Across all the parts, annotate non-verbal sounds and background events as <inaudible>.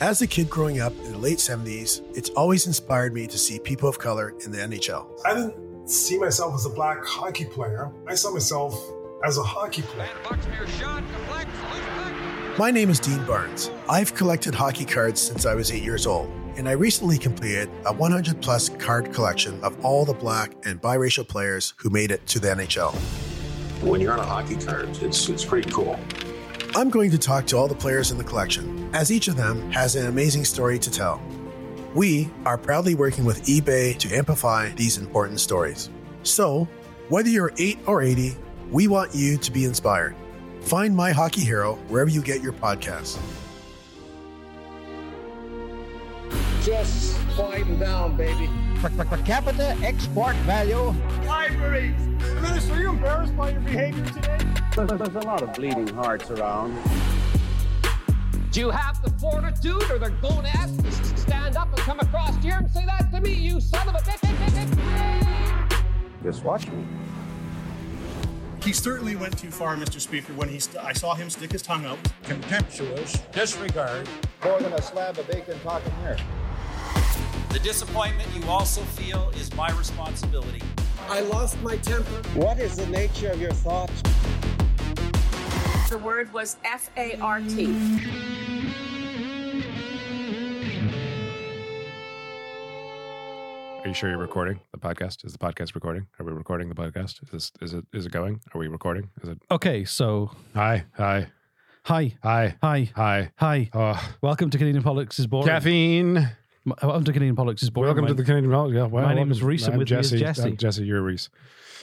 As a kid growing up in the late 70s, it's always inspired me to see people of color in the NHL. I didn't see myself as a black hockey player. I saw myself as a hockey player. My name is Dean Barnes. I've collected hockey cards since I was eight years old, and I recently completed a 100 plus card collection of all the black and biracial players who made it to the NHL. When you're on a hockey card, it's, it's pretty cool. I'm going to talk to all the players in the collection, as each of them has an amazing story to tell. We are proudly working with eBay to amplify these important stories. So, whether you're 8 or 80, we want you to be inspired. Find My Hockey Hero wherever you get your podcasts. Just quieten down, baby. Per, per, per capita export value. Libraries. Minister, are you embarrassed by your behavior today? There's, there's a lot of bleeding hearts around. Do you have the fortitude or the gonads to stand up and come across here and say that to me, you son of a bitch? Just watch me. He certainly went too far, Mr. Speaker, when he st- I saw him stick his tongue out. Contemptuous disregard. More than a slab of bacon talking here. The disappointment you also feel is my responsibility. I lost my temper. What is the nature of your thoughts? The word was F A R T. Are you sure you're recording the podcast? Is the podcast recording? Are we recording the podcast? Is this is it is it going? Are we recording? Is it Okay, so Hi, hi, hi, hi, hi, hi. hi. Oh, Welcome to Canadian Politics is Boring. caffeine. M- Welcome to Canadian Politics is Boring. Welcome to the Canadian Politics. Yeah, well, my name is. Reese I'm with me is Jesse. Jesse. I'm Jesse, you're Reese,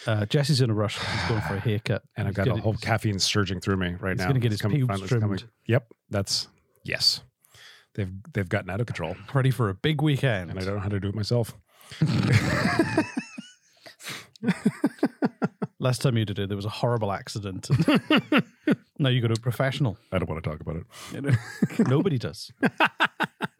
Uh, Jesse's in a rush. He's going for a haircut. <sighs> and I've got a whole caffeine surging through me right He's now. gonna get It's his pubes finally it's coming. trimmed. Yep, that's yes. They've they've gotten out of control, ready for a big weekend. and I don't know how to do it myself. <laughs> <laughs> Last time you did it, there was a horrible accident. <laughs> now you go to a professional. I don't want to talk about it. <laughs> Nobody does.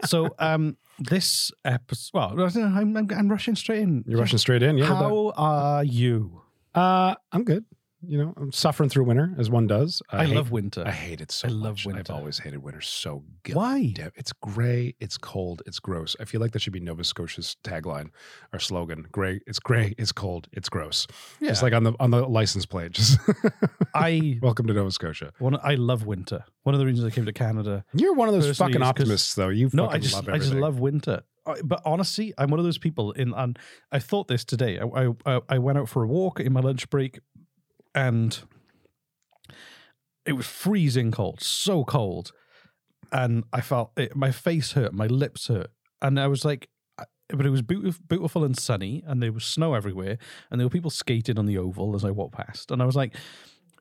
so um, this episode. Well, I'm, I'm, I'm rushing straight in. You're rushing straight in. Yeah. How are you? Uh, I'm good. You know, I'm suffering through winter as one does. I, hate- love winter. I hate it so I love much. winter. I've always hated winter so good. Why? It's gray, it's cold, it's gross. I feel like that should be Nova Scotia's tagline or slogan. Gray, it's gray, it's cold, it's gross. Just Yeah. like on the on the license plate. Just <laughs> I welcome to Nova Scotia. one. I love winter. One of the reasons I came to Canada. You're one of those fucking optimists, though. You no, fucking I just love I just love winter. But honestly, I'm one of those people. In and I thought this today. I I, I went out for a walk in my lunch break, and it was freezing cold, so cold, and I felt it, my face hurt, my lips hurt, and I was like. But it was beautiful, beautiful and sunny, and there was snow everywhere, and there were people skating on the oval as I walked past, and I was like,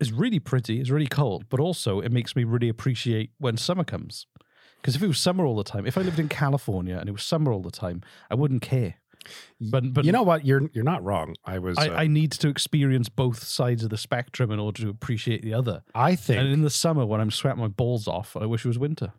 "It's really pretty, it's really cold, but also it makes me really appreciate when summer comes." Because if it was summer all the time, if I lived in California and it was summer all the time, I wouldn't care. But but you know what? You're you're not wrong. I was. I, uh, I need to experience both sides of the spectrum in order to appreciate the other. I think. And in the summer, when I'm sweating my balls off, I wish it was winter.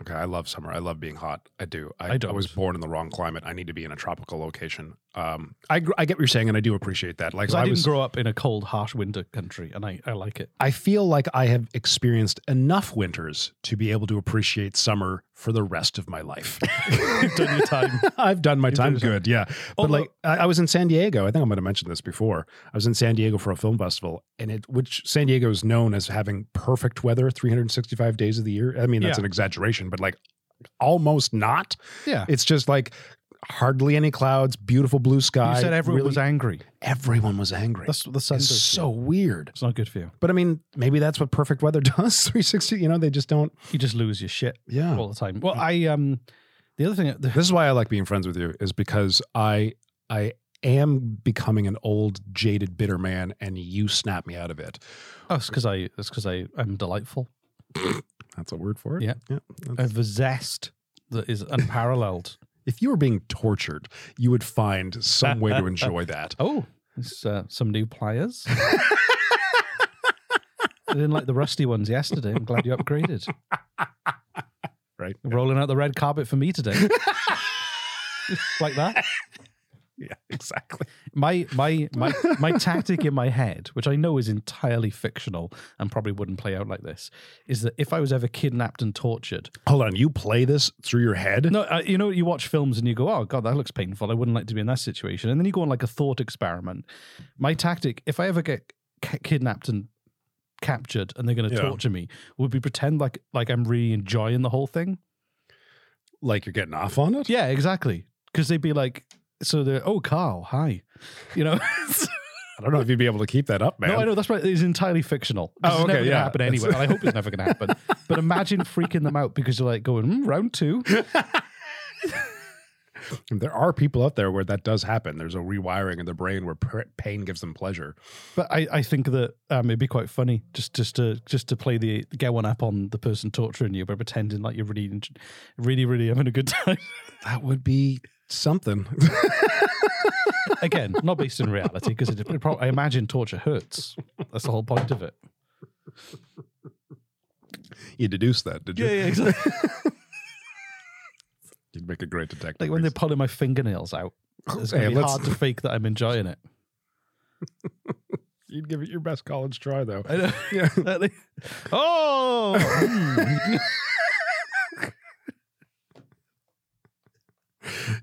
Okay, I love summer. I love being hot. I do. I, I don't. was born in the wrong climate. I need to be in a tropical location. Um, I gr- I get what you're saying, and I do appreciate that. Like I, I didn't was, grow up in a cold, harsh winter country, and I, I like it. I feel like I have experienced enough winters to be able to appreciate summer for the rest of my life. <laughs> You've done your time. I've done my You've time done your time. good, yeah. But Although- like, I, I was in San Diego. I think I'm going to mention this before. I was in San Diego for a film festival, and it which San Diego is known as having perfect weather 365 days of the year. I mean, that's Yeah. an exaggeration, but like almost not. Yeah. It's just like hardly any clouds, beautiful blue sky. you said everyone really- was angry. Everyone was angry. That's the sun it's so you. weird. It's not good for you. But I mean, maybe that's what perfect weather <laughs> does. 360, you know, they just don't. You just lose your shit Yeah. all the time. Well, I um, the other thing, the, This is why I like being friends with you, is because I I am becoming an old, jaded, bitter man, and you snap me out of it. oh, it's because I, it's because I, I'm delightful. <laughs> That's a word for it. Yeah. yeah. I have a zest that is unparalleled. If you were being tortured, you would find some way to <laughs> enjoy that. Oh, uh, some new pliers. I didn't like the rusty ones yesterday. I'm glad you upgraded. <laughs> Right. Rolling out the red carpet for me today. <laughs> like that. <laughs> Yeah, exactly. My my my my tactic in my head, which I know is entirely fictional and probably wouldn't play out like this, is that if I was ever kidnapped and tortured, Hold on, you play this through your head? no, uh, you know, you watch films and you go, "Oh God, that looks painful. I wouldn't like to be in that situation." And then you go on like a thought experiment. My tactic, if I ever get ki- kidnapped and captured, and they're going to Yeah. torture me, would be pretend like like I'm really enjoying the whole thing. Like you're getting off on it? Yeah, exactly. Because they'd be like, so they're, oh, Carl, hi. You know? <laughs> <laughs> I don't know if you'd be able to keep that up, man. No, I know that's right. It's entirely fictional. Oh, okay, gonna yeah. happen anyway. I hope it's never going <laughs> to happen. But imagine freaking them out because you're like going mm, round two. There are people out there where that does happen. There's a rewiring in the brain where pain gives them pleasure. But I, I think that um, it'd be quite funny just just to just to play the get one up on the person torturing you by pretending like you're really really really having a good time. That would be something. <laughs> Again, not based in reality because it, it I imagine torture hurts. That's the whole point of it. you deduced that, did you? Yeah, yeah, exactly. <laughs> You'd make a great detective. like when they're pulling my fingernails out. It's Hey, going to be let's- hard to fake that I'm enjoying it. <laughs> You'd give it your best college try, though. I know. Yeah. oh, hmm.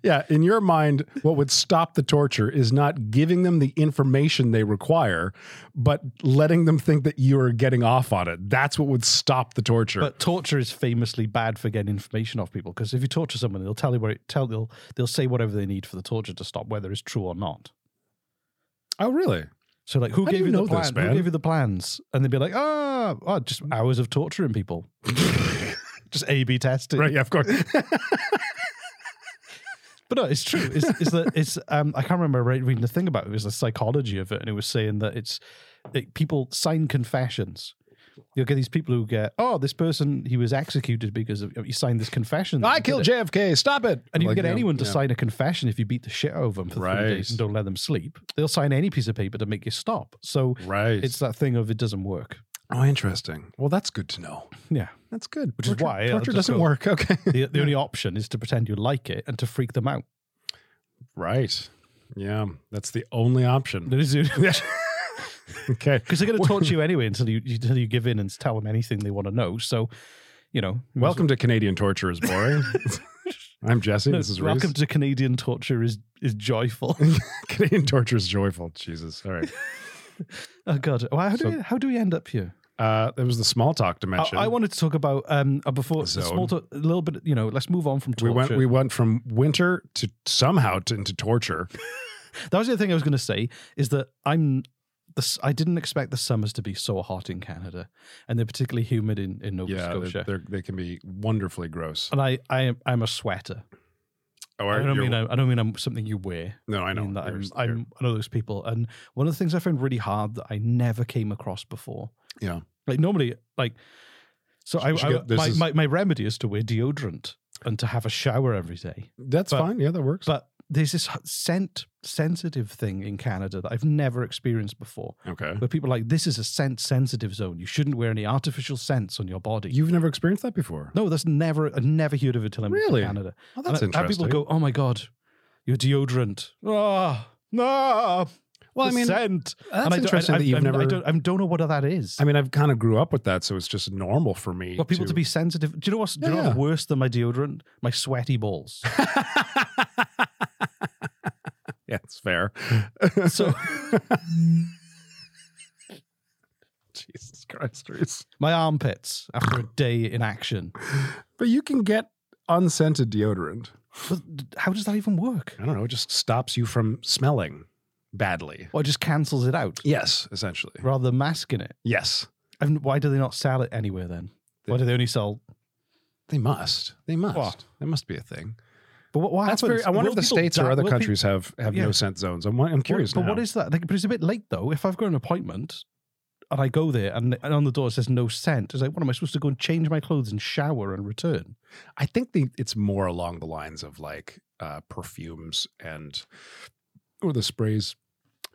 Yeah, in your mind, what would stop the torture is not giving them the information they require, but letting them think that you are getting off on it. That's what would stop the torture. But torture is famously bad for getting information off people because if you torture someone, they'll tell you where it, tell they'll they'll say whatever they need for the torture to stop, whether it's true or not. oh, really? So like, who How gave you you, know the plan? this, Who gave you the plans? And they'd be like, ah, oh, just hours of torturing people, <laughs> <laughs> just A/B testing. Right, yeah, of course. <laughs> But no, it's true. It's, it's that it's um I can't remember reading the thing about it. It was the psychology of it, and it was saying that it's it, people sign confessions. You'll get these people who get, oh, this person he was executed because of he signed this confession. I killed. JFK. Stop it. And you Like, can get know, anyone to yeah. sign a confession if you beat the shit out of them for Right. three days and don't let them sleep. They'll sign any piece of paper to make you stop. So Right. it's that thing of it doesn't work. Oh, interesting. Well, that's good to know. Yeah. That's good. Which Torture- is why uh, torture doesn't go- work. <laughs> Okay. The, the only option is to pretend you like it and to freak them out. Right. Yeah, that's the only option. That is <laughs> <laughs> okay. Because they're going to torture you anyway until you until you give in and tell them anything they want to know. So, you know, Welcome to Canadian Torture is Boring. I'm Jesse. No, this is welcome Reese. to Canadian torture is is joyful. Canadian Torture is joyful. Jesus. All right. <laughs> oh God, well, how do So- we, how do we end up here? Uh, there was the small talk I, dimension. I wanted to talk about um uh, before the Zone. small talk, a little bit. You know, let's move on from torture. we went we went from winter to somehow to, into torture. <laughs> that was the other thing I was going to say is that I'm the I didn't expect the summers to be so hot in Canada, and they're particularly humid in in Nova Yeah, Scotia. they're, they're, they can be wonderfully gross. and I I am I'm a sweater. Oh, I don't mean I, I don't mean I'm something you wear. No, I know. mean that I'm, You're- I'm one of those people. And one of the things I found really hard that I never came across before. Yeah. Like normally, like so, I, I get- my, is- my my remedy is to wear deodorant and to have a shower every day. That's But- fine. Yeah, that works. But there's this scent sensitive thing in Canada that I've never experienced before. Okay. Where people are like, this is a scent sensitive zone. You shouldn't wear any artificial scents on your body. You've never experienced that before. No, that's never, I never heard of it till I moved Really? to Canada. Oh, that's and I- I have people go, oh my God, your deodorant. Oh, no. Well, I mean, scent. that's And I interesting I, that you've I, never- I don't, I don't know what that is. I mean, I've kind of grew up with that, so it's just normal for me. But people to, be sensitive. Do you know what's do you know Yeah. what's worse than my deodorant? My sweaty balls. <laughs> Yeah, it's fair. so <laughs> Jesus Christ, Reese. my armpits after a day in action. But you can get unscented deodorant. But how does that even work? I don't know. It just stops you from smelling badly. Or it just cancels it out Yes, essentially. rather than masking it. Yes. And why do they not sell it anywhere then? Why do they only sell? They must. They must. What? That must be a thing. But what, what That's happens? very. I wonder if the states or other countries have have Yeah. no scent zones. I'm, I'm curious But now. what is that? Like, but it's a bit late though. If I've got an appointment and I go there and, and on the door it says no scent, it's like, what am I supposed to go and change my clothes and shower and return? I think the it's more along the lines of like uh, perfumes and or the sprays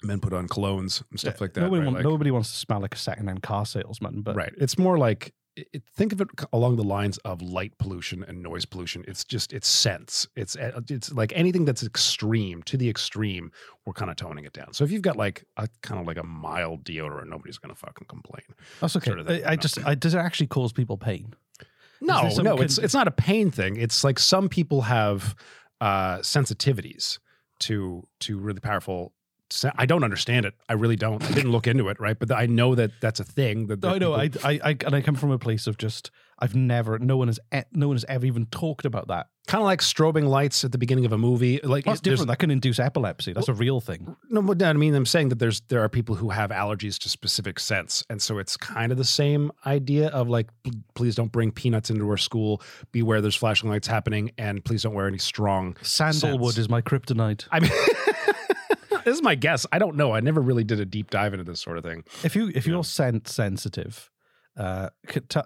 men put on colognes and stuff like that. Nobody, right? want- Like- nobody wants to smell like a secondhand car salesman, but right. It's more like it, think of it along the lines of light pollution and noise pollution. It's just it's sense. It's uh, it's like anything that's extreme to the extreme. We're kind of toning it down. So if you've got like a kind of like a mild deodorant, nobody's gonna fucking complain. that's okay. sort of thing, I, I just, I, does it actually cause people pain? No, no, it's it's not a pain thing. It's like some people have uh, sensitivities to to really powerful. I don't understand it. I really don't. I didn't look into it, right? But I know that that's a thing. That, that I know. people- I, I, I, and I come from a place of just, I've never, no one has, no one has ever even talked about that. kind of like strobing lights at the beginning of a movie. Like That's different. That can induce epilepsy. That's a real thing. No, but I mean, I'm saying that there's there are people who have allergies to specific scents, and so it's kind of the same idea of like, please don't bring peanuts into our school. Beware, there's flashing lights happening, and please don't wear any strong Sandalwood scents. is my kryptonite. I mean, <laughs> <laughs> this is my guess. I don't know. I never really did a deep dive into this sort of thing. If you if you're scent sensitive, uh,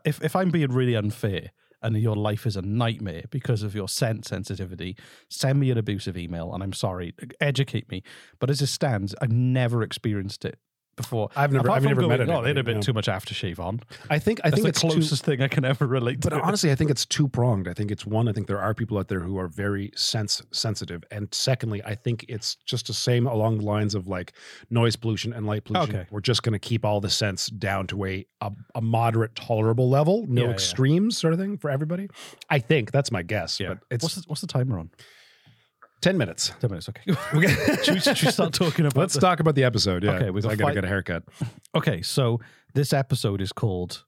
if if I'm being really unfair and your life is a nightmare because of your scent sensitivity, send me an abusive email and I'm sorry, educate me. But as it stands, I've never experienced it before. I've never- Apart I've never met going, Oh, they had a anybody, bit yeah. too much aftershave on. I think I That's think the it's too- closest thing I can ever relate to. But honestly, I think it's two pronged. I think it's one. I think there are people out there who are very sense sensitive, and secondly, I think it's just the same along the lines of like noise pollution and light pollution. Okay. We're just going to keep all the sense down to a a, a moderate, tolerable level, no Yeah, yeah. extremes, sort of thing for everybody. I think that's my guess. yeah. But it's what's the, what's the timer on? Ten minutes. Ten minutes. Okay. <laughs> should, we, should we start talking about? Let's the- talk about the episode. Yeah. Okay, we've I got got to get a haircut. Okay, so this episode is called,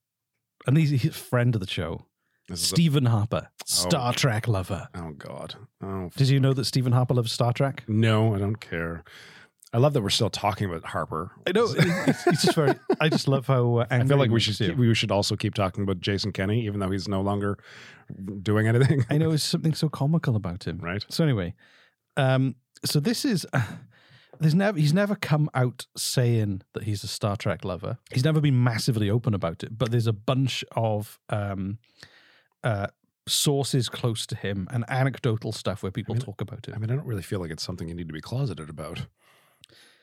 and he's, he's a friend of the show, is a- Stephen Harper, Star Trek lover. Oh God. Oh Did you know that Stephen Harper loves Star Trek? no, I don't care. I love that we're still talking about Harper. I know. It's, it's just very. I just love how. Uh, <laughs> I feel like we should keep, we should also keep talking about Jason Kenney, even though he's no longer doing anything. I know there's something so comical about him. <laughs> Right. So anyway, um, so this is. <sighs> there's never he's never come out saying that he's a Star Trek lover. He's never been massively open about it. But there's a bunch of um, uh, sources close to him and anecdotal stuff where people talk about it. I mean, I don't really feel like it's something you need to be closeted about.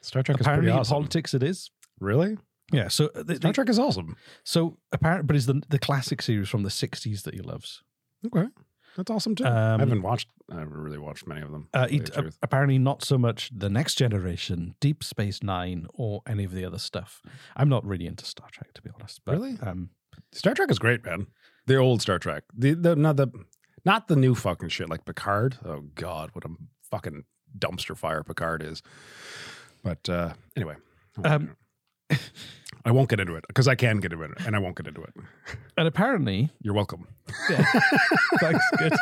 Star Trek Apparently, is pretty awesome. politics it is. Really? Yeah, so uh, the, Star Trek is awesome. So apparently, but is the the classic series from the '60s that he loves. Okay, that's awesome too. Um, I haven't watched. I haven't really watched many of them. Uh, to tell he, you the uh, apparently, not so much the Next Generation, Deep Space Nine, or any of the other stuff. I'm not really into Star Trek, to be honest. But, Really? Um, Star Trek is great, man. The old Star Trek. The, the not the not the new fucking shit like Picard. Oh god, what a fucking dumpster fire Picard is. But uh anyway, Um, <laughs> I won't get into it because I can get into it, and I won't get into it. and apparently, You're welcome. yeah, <laughs> thanks, good.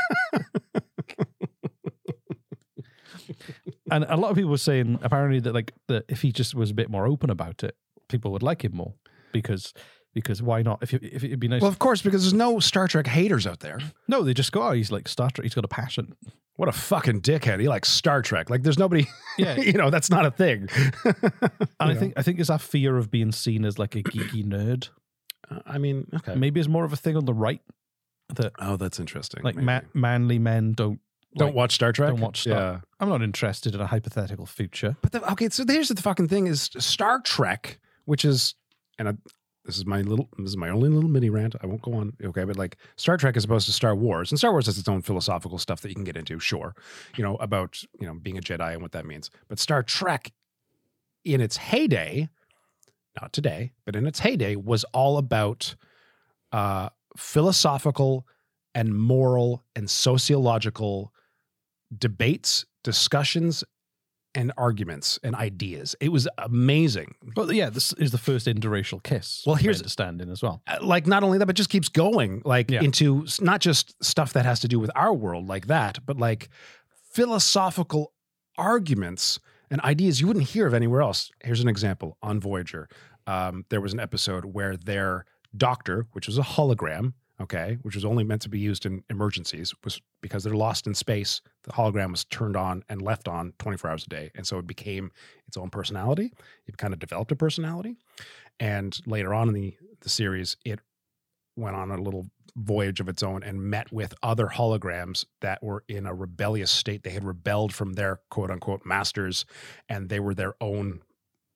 and a lot of people were saying apparently that like that if he just was a bit more open about it, people would like him more because because why not? If, it, if it'd be nice. Well, of course, because there's no Star Trek haters out there. no, they just go, oh, he's like Star Trek. He's got a passion. What a fucking dickhead. He likes Star Trek. Like there's nobody Yeah. <laughs> you know, that's not a thing. <laughs> And I think I think it's that fear of being seen as like a geeky nerd. Uh, I mean, okay. Maybe it's more of a thing on the right that Oh, that's interesting. like ma- manly men don't don't like- watch Star Trek. Don't watch Star. Yeah. I'm not interested in a hypothetical future. But the, okay, so here's the fucking thing: is Star Trek, which is, and I, this is my little, this is my only little mini rant. I won't go on. Okay, but like Star Trek is opposed to Star Wars, and Star Wars has its own philosophical stuff that you can get into, sure, you know about you know being a Jedi and what that means. But Star Trek, in its heyday, not today, but in its heyday, was all about uh, philosophical and moral and sociological debates, discussions, and arguments and ideas. It was amazing. But yeah, this is the first interracial kiss. Well, here's- understanding as well. Uh, Like not only that, but just keeps going like Yeah. into not just stuff that has to do with our world like that, but like philosophical arguments and ideas you wouldn't hear of anywhere else. Here's an example on Voyager. Um, there was an episode where their doctor, which was a hologram, okay, which was only meant to be used in emergencies, was because they're lost in space. The hologram was turned on and left on 24 hours a day, and so it became its own personality. It kind of developed a personality, and later on in the the series, it went on a little voyage of its own and met with other holograms that were in a rebellious state. They had rebelled from their quote unquote masters and they were their own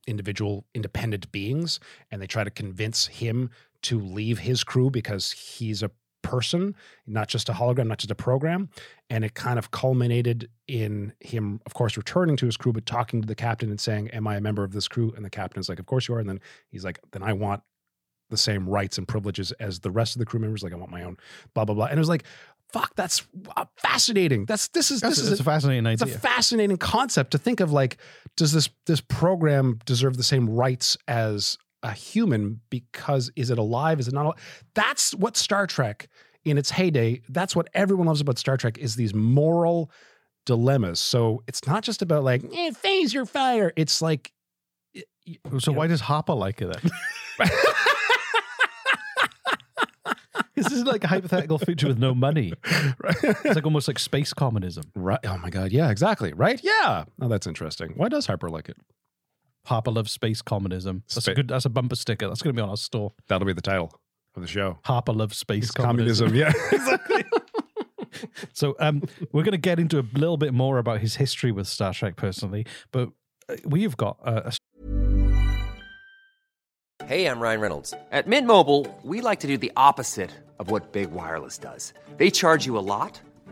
individual independent beings. And they try to convince him to leave his crew because he's a person, not just a hologram, not just a program. And it kind of culminated in him, of course, returning to his crew, but talking to the captain and saying, Am I a member of this crew? And the captain is like, Of course you are. And then he's like, Then I want the same rights and privileges as the rest of the crew members. Like I want my own, blah blah blah. And it was like, fuck, that's uh, fascinating. That's this is That's, this is it's a fascinating idea. it's a fascinating concept to think of. Like, does this this program deserve the same rights as a human? Because is it alive? Is it not? Alive? That's what Star Trek in its heyday. That's what everyone loves about Star Trek is these moral dilemmas. So it's not just about like eh, phaser fire. It's like so why does Harper like it then? <laughs> <laughs> this is like a hypothetical future with no money. It's like almost like space communism. Right. Oh my God. Yeah, exactly. Right. Yeah. Oh, that's interesting. Why does Harper like it? Harper loves space communism. That's Spa- a good. That's a bumper sticker. That's going to be on our store. That'll be the title of the show. Harper loves space It's communism. communism. Yeah. <laughs> exactly. <laughs> So um, we're going to get into a little bit more about his history with Star Trek personally, but uh, we've got a, a Hey, I'm Ryan Reynolds. At Mint Mobile, we like to do the opposite of what Big Wireless does. They charge you a lot,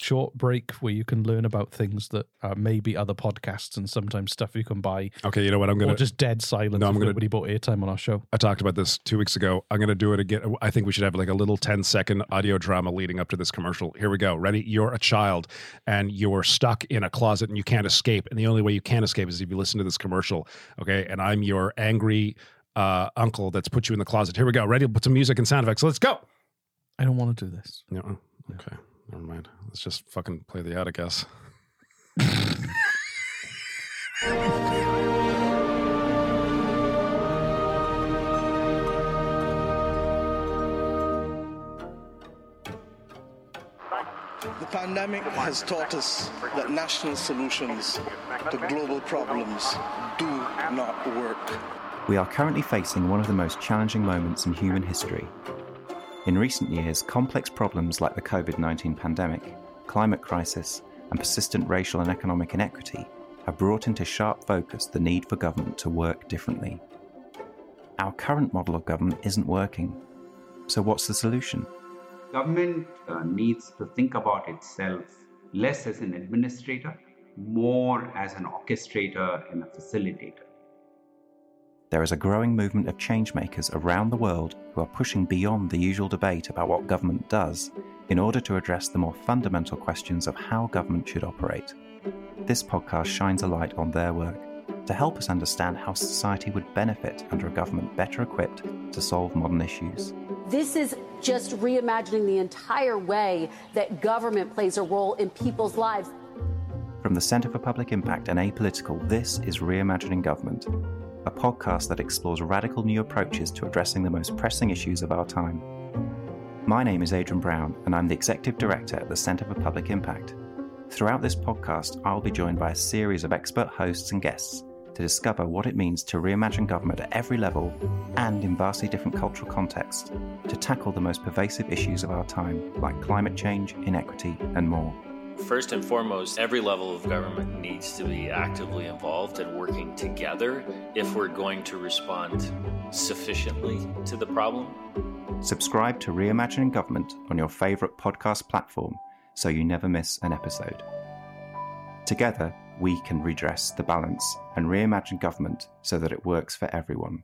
Short break where you can learn about things that are maybe other podcasts and sometimes stuff you can buy. Okay, you know what? I'm gonna or just dead silence. No, I'm gonna- nobody bought airtime on our show. I talked about this two weeks ago. I'm to do it again. I think we should have like a little 10 second audio drama leading up to this commercial. Here we go. Ready? You're a child and you're stuck in a closet and you can't escape. And the only way you can escape is if you listen to this commercial. Okay. And I'm your angry uh, uncle that's put you in the closet. Here we go. Ready? Put some music and sound effects. Let's go. I don't want to do this. No. Okay. Never mind. Let's just fucking play the ad, I guess. The pandemic has taught us that national solutions to global problems do not work. We are currently facing one of the most challenging moments in human history. In recent years, complex problems like the COVID 19 pandemic, climate crisis, and persistent racial and economic inequity have brought into sharp focus the need for government to work differently. Our current model of government isn't working. So, what's the solution? Government uh, needs to think about itself less as an administrator, more as an orchestrator and a facilitator. There is a growing movement of changemakers around the world who are pushing beyond the usual debate about what government does in order to address the more fundamental questions of how government should operate. This podcast shines a light on their work to help us understand how society would benefit under a government better equipped to solve modern issues. This is just reimagining the entire way that government plays a role in people's lives. From the Centre for Public Impact and Apolitical, this is Reimagining Government, a podcast that explores radical new approaches to addressing the most pressing issues of our time. My name is Adrian Brown, and I'm the Executive Director at the Centre for Public Impact. Throughout this podcast, I'll be joined by a series of expert hosts and guests to discover what it means to reimagine government at every level and in vastly different cultural contexts to tackle the most pervasive issues of our time, like climate change, inequity, and more. First and foremost, every level of government needs to be actively involved and working together if we're going to respond sufficiently to the problem. Subscribe to Reimagining Government on your favourite podcast platform so you never miss an episode. Together, we can redress the balance and reimagine government so that it works for everyone.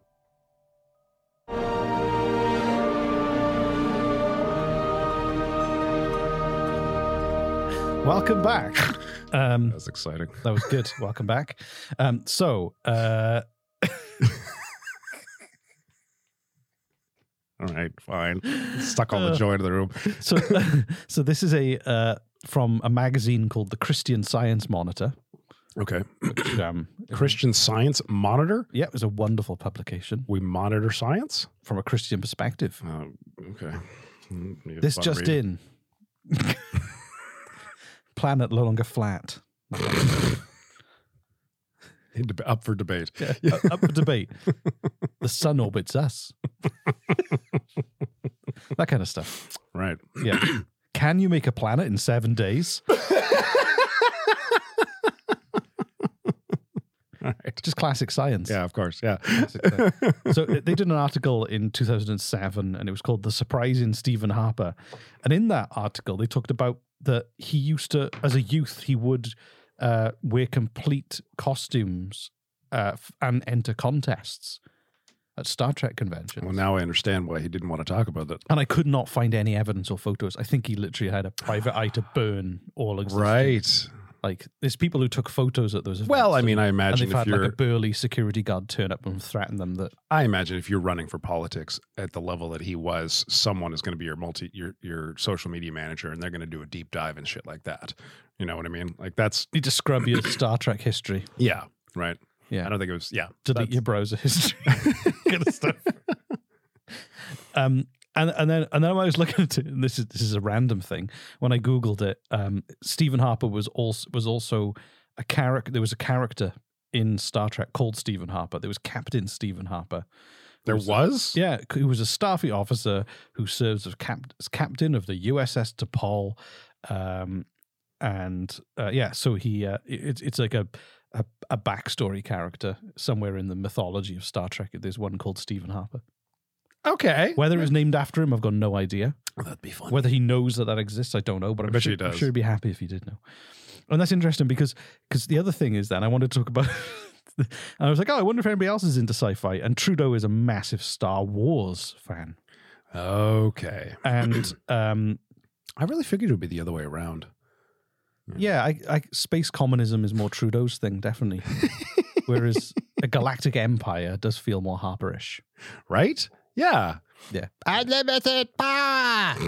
Welcome back. <laughs> Um, that was exciting. That was good. <laughs> Welcome back. Um, so, uh, <laughs> All right, fine. Stuck all the joy into the room. so, so this is a uh, from a magazine called the Christian Science Monitor. Okay. Which, um, <coughs> Christian Science Monitor? Yeah, it was a wonderful publication. We monitor science? From a Christian perspective. Oh, okay. Mm, This just reading. in. Planet no longer flat. <laughs> Up for debate. Yeah, up- up for debate. <laughs> the sun orbits us. that kind of stuff. Right. Yeah. <clears throat> Can you make a planet in seven days? <laughs> Just classic science. Yeah, of course. Yeah. so they did an article in 2007 and it was called The Surprising Stephen Harper. And in that article, they talked about that he used to, as a youth, he would uh, wear complete costumes uh, f- and enter contests at Star Trek conventions. Well, now I understand why he didn't want to talk about that. And I could not find any evidence or photos. I think he literally had a private eye to burn all existing. Right. Like, there's people who took photos at those events. Well, I mean, I imagine if had like you're- a burly security guard turn up and threaten them that I imagine if you're running for politics at the level that he was, someone is going to be your multi your your social media manager, and they're going to do a deep dive and shit like that. You know what I mean? Like that's need to scrub your Star Trek history. yeah, right. Yeah. I don't think it was yeah. delete your browser history <laughs> of stuff. <laughs> um, and and then and then when I was <laughs> looking at it, and this is this is a random thing. When I googled it, um, Stephen Harper was also was also a character. There was a character in Star Trek called Stephen Harper. There was Captain Stephen Harper. There a- was? yeah, who was a Starfleet officer who serves as, cap- as captain of the USS DePaul. Um, and uh, yeah, so he uh, it's it's like a, a a backstory character somewhere in the mythology of Star Trek. There's one called Stephen Harper. Okay. Whether it was named after him, I've got no idea. that'd be fun. Whether he knows that that exists, I don't know. But I I'm bet sure, you he I'm does. sure he'd be happy if he did know. And that's interesting because because the other thing is that I wanted to talk about. <laughs> I was like, oh, I wonder if anybody else is into sci-fi. And Trudeau is a massive Star Wars fan, Okay. and <clears throat> um, I really figured it would be the other way around. yeah, I, I, space communism is more Trudeau's thing, definitely. <laughs> Whereas a galactic empire does feel more Harperish, Right? Yeah. Yeah, Unlimited power. <laughs>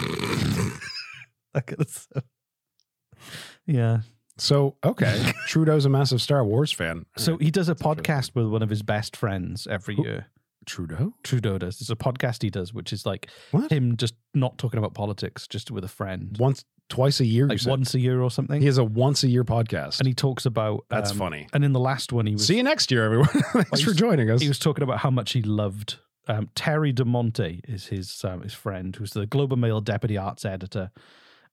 Yeah. So, okay. <laughs> Trudeau's a massive Star Wars fan. So he does a podcast with one of his best friends every year. Trudeau? Trudeau does. It's a podcast he does, which is like What? him just not talking about politics, just with a friend, Once, twice a year, like once a year or something. He has a once a year podcast. and he talks about That's um, funny. And in the last one, he was See you next year, everyone. <laughs> Thanks for joining us. he was talking about how much he loved. Um, Terry DiMonte is his um, his friend, who's the Globe and Mail deputy arts editor,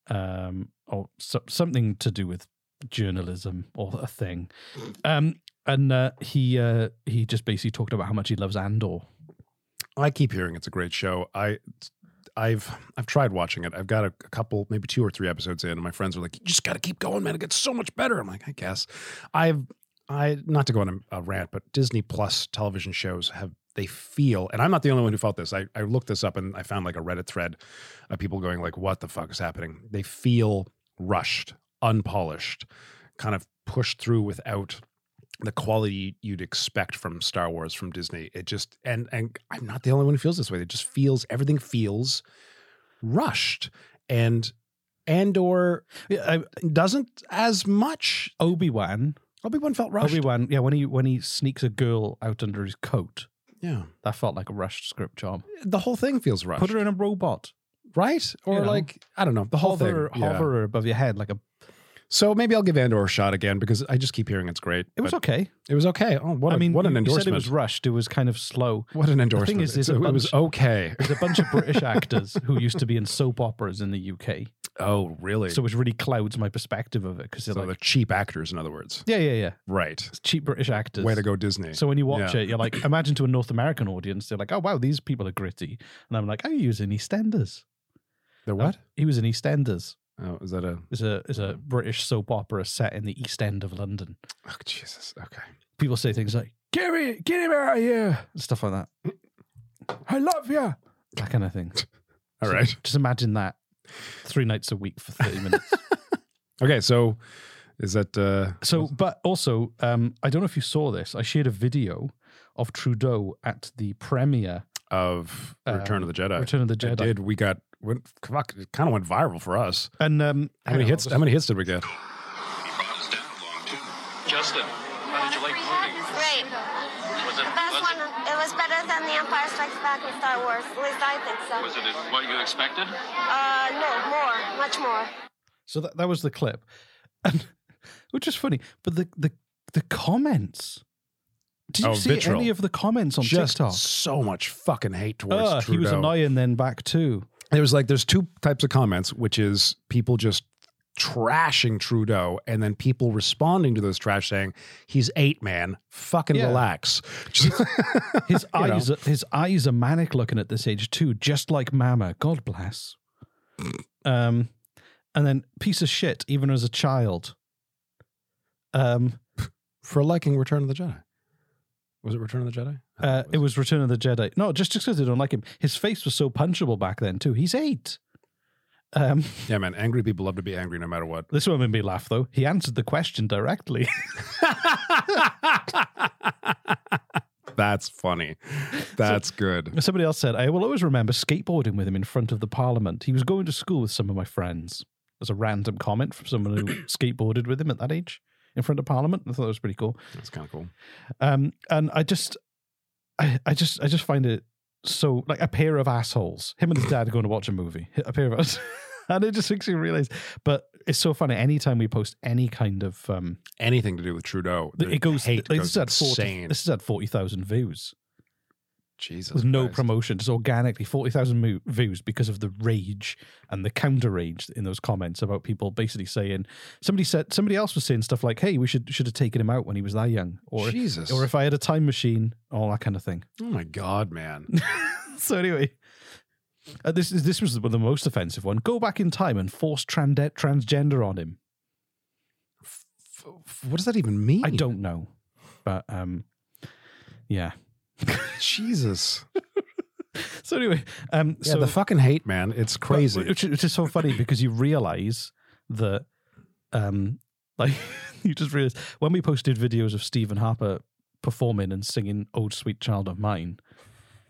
um, or so, something to do with journalism or a thing. Um, and uh, he uh, he just basically talked about how much he loves Andor. I keep hearing it's a great show. I I've I've tried watching it. I've got a, a couple, maybe two or three episodes in, and my friends are like, "You just got to keep going, man. It gets so much better." I'm like, I guess. I've I not to go on a, a rant, but Disney Plus television shows have they feel, and I'm not the only one who felt this. I I looked this up and I found like a Reddit thread of people going like, "What the fuck is happening?" They feel rushed, unpolished, kind of pushed through without the quality you'd expect from Star Wars from Disney. It just and and I'm not the only one who feels this way. It just feels everything feels rushed and Andor Yeah, doesn't as much. Obi Wan. Obi Wan felt rushed. Obi Wan, yeah, when he when he sneaks a girl out under his coat, Yeah, that felt like a rushed script job. the whole thing feels rushed. Put her in a robot, right, or You know, like I don't know the whole hover, thing. Hover above your head like a. So maybe I'll give Andor a shot again because I just keep hearing it's great. It was okay. It was okay. Oh, what a, I mean, what an endorsement! said it was rushed. It was kind of slow. what an The endorsement! thing is, there's a it was okay. There's a bunch of British actors who used to be in soap operas in the UK, Oh, really? so it really clouds my perspective of it because they're So like, they're cheap actors, in other words. yeah, yeah, yeah, Right. it's cheap British actors. Way to go, Disney. So when you watch Yeah. it, you're like, imagine to a North American audience, they're like, oh wow, these people are gritty, and I'm like, oh, he was in EastEnders. They're um, what? He was in EastEnders. Oh, is that a? Is a is a British soap opera set in the East End of London. Oh, Jesus. Okay. People say things like "Get me, get him out of here," and stuff like that. <clears throat> I love you. That kind of thing. <laughs> All So right. Just imagine that three nights a week for thirty minutes. <laughs> Okay. So, is that? uh so, but also, um, I don't know if you saw this. I shared a video of Trudeau at the premiere of Return of the Jedi? Return of the It Jedi. did. We got went. Fuck. It kind of went viral for us. And um, How many hang hits? I'll How many hits did we get? Justin, how did you like the movie? Great. Was it, Best was one. it, It was better than The Empire Strikes Back in Star Wars. At least I think so. was it what you expected? Uh, no, more, much more. So that, that was the clip, and <laughs> which is funny. But the the the comments. Did you Oh, see vitriol. any of the comments on Just TikTok? so much fucking hate towards Uh, he was annoying then back too. There was like there's two types of comments, which is people just trashing Trudeau, and then people responding to those trash saying he's eight man, fucking Yeah. relax. His <laughs> know. eyes, his eyes are manic looking at this age too, just like Mama. God bless. Um, and then piece of shit, even as a child. Um, <laughs> for liking Return of the Jedi. Was it Return of the Jedi? uh, it was Return of the Jedi. No, just just because they don't like him. His face was so punchable back then too. He's eight. Um, Yeah, man. Angry people love to be angry no matter what. this one made me laugh though. He answered the question directly. <laughs> That's funny. That's good. Somebody else said, I will always remember skateboarding with him in front of the parliament. He was going to school with some of my friends. There's a random comment from someone who <clears throat> skateboarded with him at that age in front of parliament. I thought that was pretty cool. That's kind of cool. Um, and I just, I, I just, I just find it so like a pair of assholes. Him and his dad are going to watch a movie. A pair of us. <laughs> <laughs> and it just makes you realize. But it's so funny. Anytime we post any kind of, um, Anything to do with Trudeau, it goes. hate like, goes this is at forty. This is at forty thousand views. Jesus. with no Christ. promotion, just organically, 40,000 mo- views because of the rage and the counter rage in those comments about people basically saying, somebody said, somebody else was saying stuff like, hey, we should should have taken him out when he was that young. Or, Jesus. or if I had a time machine, all that kind of thing. Oh my God, man. <laughs> so anyway, uh, this is this was the, the most offensive one. Go back in time and force trans- transgender on him. what does that even mean? I don't know, but um, yeah. <laughs> Jesus. So anyway, um, Yeah, so the fucking hate, man. It's crazy. But- Which, which is so funny because you realize that, um, like <laughs> you just realize when we posted videos of Stephen Harper performing and singing "Old Sweet Child of Mine,"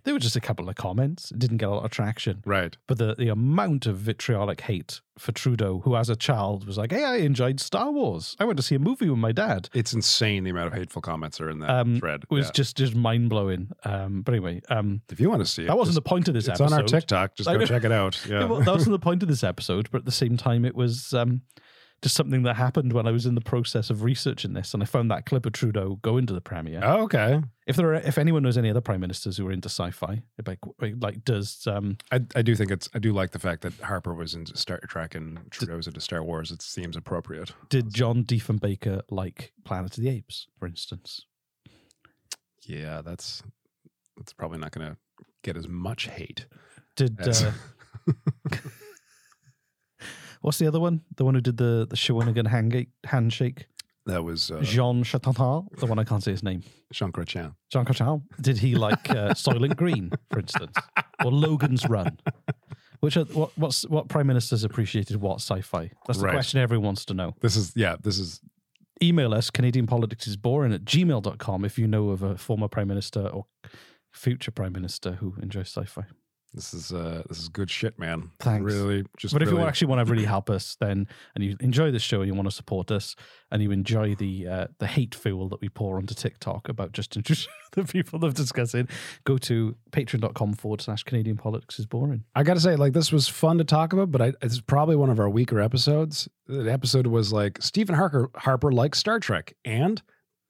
there were just a couple of comments. It didn't get a lot of traction, right? But the the amount of vitriolic hate for Trudeau, who as a child was like, "Hey, I enjoyed Star Wars. I went to see a movie with my dad." It's insane the amount of hateful comments are in that Um, thread. It was Yeah. just just mind blowing. Um, but anyway, um, if you want to see it, that wasn't the point of this it's episode. on our TikTok. Just go check it out. <laughs> Yeah. well, that wasn't the point of this episode, but at the same time, it was um, just something that happened when I was in the process of researching this, and I found that clip of Trudeau going to the premiere. Oh, okay. If there are, if anyone knows any other prime ministers who are into sci-fi, like like does um, I, I do think it's I do like the fact that Harper was into Star Trek and Trudeau's into Star Wars. It seems appropriate. did John Diefenbaker like Planet of the Apes, for instance? Yeah, that's that's probably not going to get as much hate. Did as- uh, <laughs> what's the other one? The one who did the the Shawinigan handshake, handshake. that was uh, Jean Chatantal, the one I can't say his name. Jean Chrétien. Jean Chrétien. Did he like uh, Soylent Green, for instance, or Logan's Run? Which are, what what's what prime ministers appreciated what sci-fi? That's the Right. question everyone wants to know. This is yeah. This is Email us Canadian politics is boring at gmail.com if you know of a former prime minister or future prime minister who enjoys sci-fi. This is uh this is good shit, man. Thanks. Really, just. but if you actually want to really <clears throat> help us, then and you enjoy this show and you want to support us, and you enjoy the uh, the hate fuel that we pour onto TikTok about just <laughs> introducing the people that discussing, go to patreon.com forward slash Canadian politics is boring. I got to say, like, this was fun to talk about, but I, it's probably one of our weaker episodes. The episode was like Stephen Harper, Harper likes Star Trek, and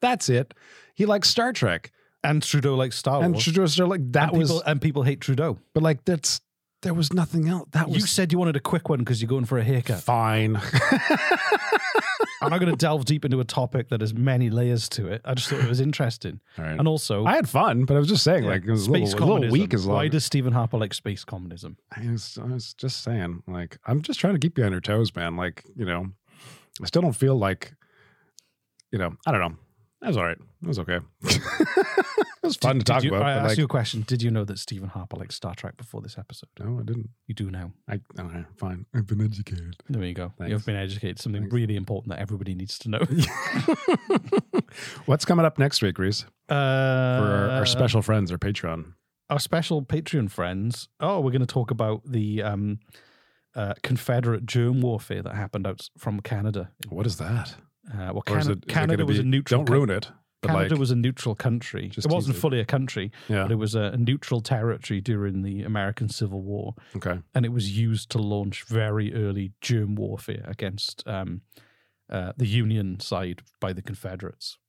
that's it. He likes Star Trek, And Trudeau likes Star Wars. and. Trudeau Star like that and was, people, and people hate Trudeau. but like that's there was nothing else. That was You said you wanted a quick one because you're going for a haircut. fine. <laughs> <laughs> I'm not going to delve deep into a topic that has many layers to it. I just thought it was interesting. All right. And also, I had fun, but I was just saying, like, it was a little, a little communism. weak as long. Why does Stephen Harper like space communism? I was, I was just saying, like, I'm just trying to keep you on your toes, man. Like, you know, I still don't feel like, you know, I don't know. That was all right. That was okay. <laughs> it was fun to talk you, about. I asked like, you a question. Did you know that Stephen Harper likes Star Trek before this episode? no, I didn't. You do now. I okay, fine. I've been educated. There you go. Thanks. You've been educated. Something really important that everybody needs to know. <laughs> <laughs> What's coming up next week, Reese? uh, For our, our special friends, our Patreon. our special Patreon friends. Oh, we're going to talk about the um, uh, Confederate germ warfare that happened out from Canada. What is that? Uh, well, Or is Cana- it- Canada was be- a neutral. Don't ruin it. Canada like, was a neutral country. It wasn't fully a country, Yeah. but it was a, a neutral territory during the American Civil War, okay. and it was used to launch very early germ warfare against um, uh, the Union side by the Confederates,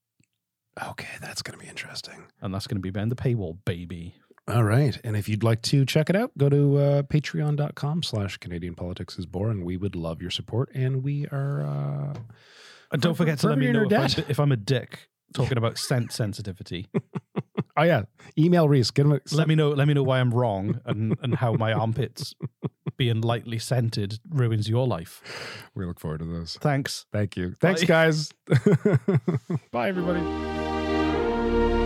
Okay, that's going to be interesting. and that's going to be behind the paywall, baby. All right. And if you'd like to check it out, go to uh, patreon.com slash Canadian Politics is Boring. We would love your support. And we are. Uh, And don't For- forget to let me know if I'm, if I'm a dick <laughs> talking about scent sensitivity. <laughs> oh, yeah. Email Reese. Get him a, let me know. Let me know why I'm wrong and, and how my armpits <laughs> being lightly scented ruins your life. We look forward to those. Thanks. Thank you. Thanks, Bye. guys. Bye, everybody.